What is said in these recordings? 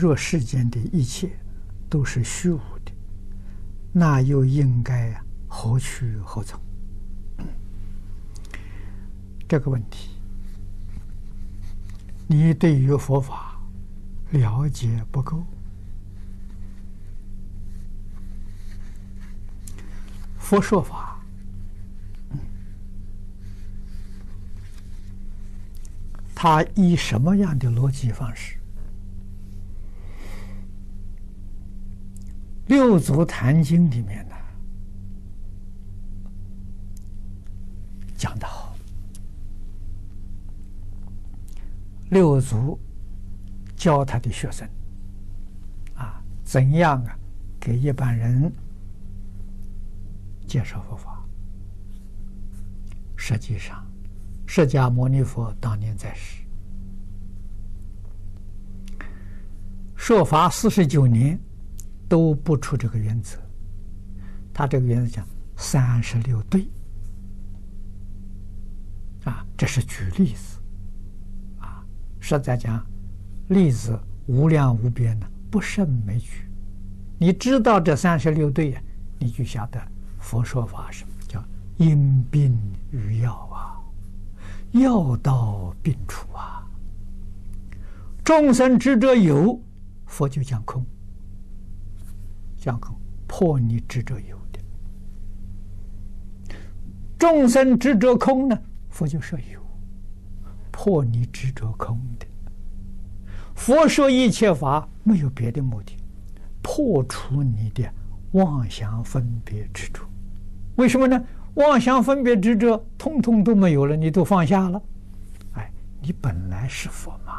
若世间的一切都是虚无的，那又应该何去何从？这个问题，你对于佛法了解不够。佛说法，他以什么样的逻辑方式？六祖坛经里面呢，讲得好。六祖教他的学生啊，怎样啊，给一般人介绍佛法？实际上，释迦牟尼佛当年在世，说法四十九年都不出这个原则。他这个原则讲三十六对啊，这是举例子。啊实在讲，例子无量无边的，不胜枚举。你知道这三十六对呀，你就晓得佛说法什么叫因病与药啊，药到病除啊。众生执着有，佛就讲空，讲空破你执着有的；众生执着空呢，佛就说有。破你执着空的，佛说一切法没有别的目的，破除你的妄想分别执着。为什么呢？妄想分别执着通通都没有了，你都放下了。哎，你本来是佛嘛。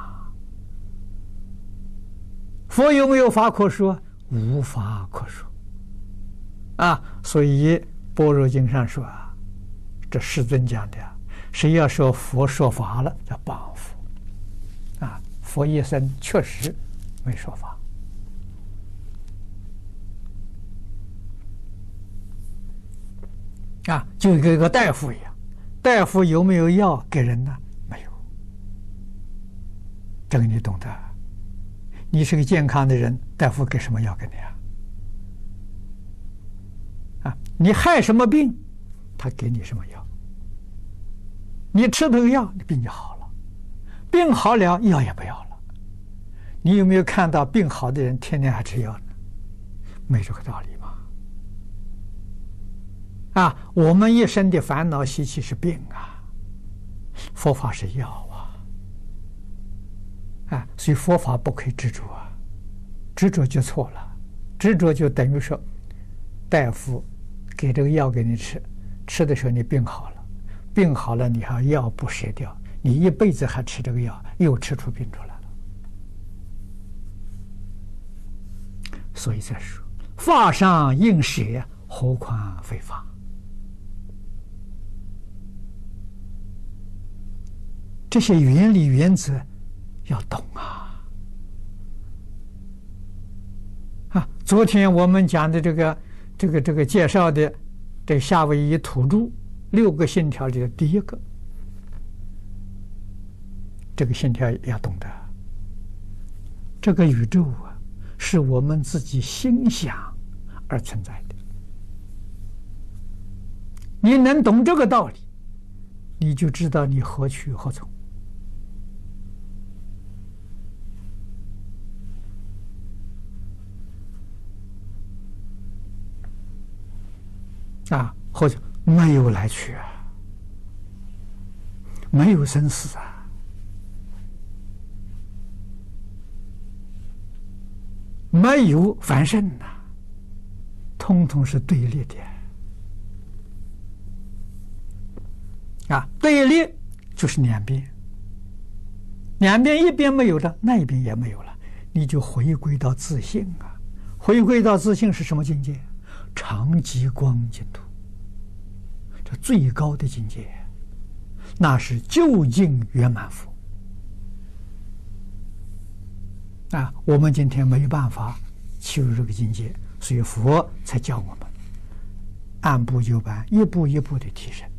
佛有没有法可说？无法可说。啊，所以《般若经》上说啊，这世尊讲的。谁要说佛说法了，叫谤佛啊！佛一生确实没说法啊，就跟一个大夫一样，大夫有没有药给人呢？没有，这个你懂的。你是个健康的人，大夫给什么药给你啊？啊，你害什么病，他给你什么药？你吃这个药，你病就好了；病好了，药也不要了。你有没有看到病好的人天天还吃药呢？没这个道理嘛！啊，我们一生的烦恼习气是病啊，佛法是药啊！所以佛法不可以执着啊，执着就错了，执着就等于说，大夫给这个药给你吃，吃的时候你病好了。病好了，你还药不舍掉，你一辈子还吃这个药，又吃出病出来了。所以再说，法上应舍，何况非法？这些原理原则要懂啊！啊，昨天我们讲的这个、这个、这个介绍的这夏威夷土著。六个信条里的第一个，这个信条要懂得。这个宇宙啊，是我们自己心想而存在的。你能懂这个道理，你就知道你何去何从。啊，或者。没有来去啊，没有生死啊，没有凡圣呐，通通是对立的啊！对立就是两边，两边一边没有的，那一边也没有了，你就回归到自信啊！回归到自信是什么境界？常寂光净土。最高的境界，那是究竟圆满佛啊！我们今天没有办法进入这个境界，所以佛才教我们按部就班，一步一步的提升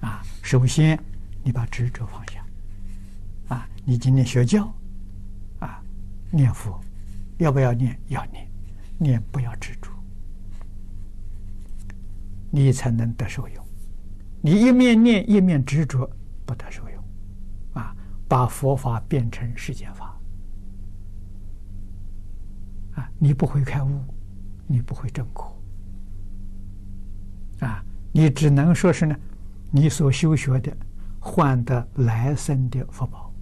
啊！首先，你把执着放下啊！你今天学教啊，念佛要不要念？要念，念不要执着，你才能得受用。你一面念一面执着，不得受用。啊，把佛法变成世间法。啊，你不会开悟，你不会证果。啊，你只能说是呢，你所修学的换得来生的福报。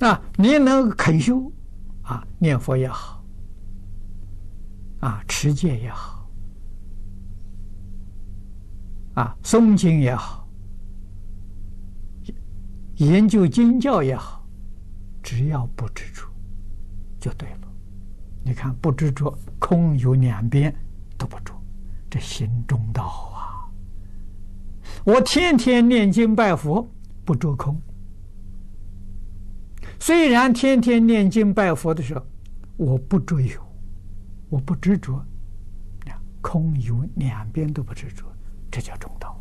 啊，你能肯修，啊，念佛也好，啊，持戒也好，啊，诵经也好，研究经教也好，只要不执着，就对了。你看，不执着，空有两边都不着，这心中道啊！我天天念经拜佛，不着空。虽然天天念经拜佛的时候，我不着有，我不执着，空有两边都不执着，这叫中道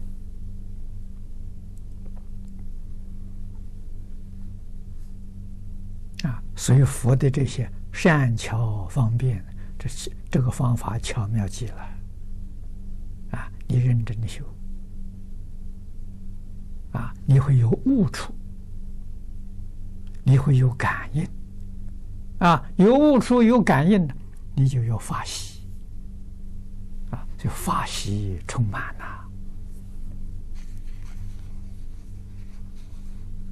啊！所以佛的这些善巧方便，这是这个方法巧妙极了啊！你认真的修啊，你会有悟处。你会有感应，啊，有悟处有感应的，你就要发喜，啊，就发喜充满了。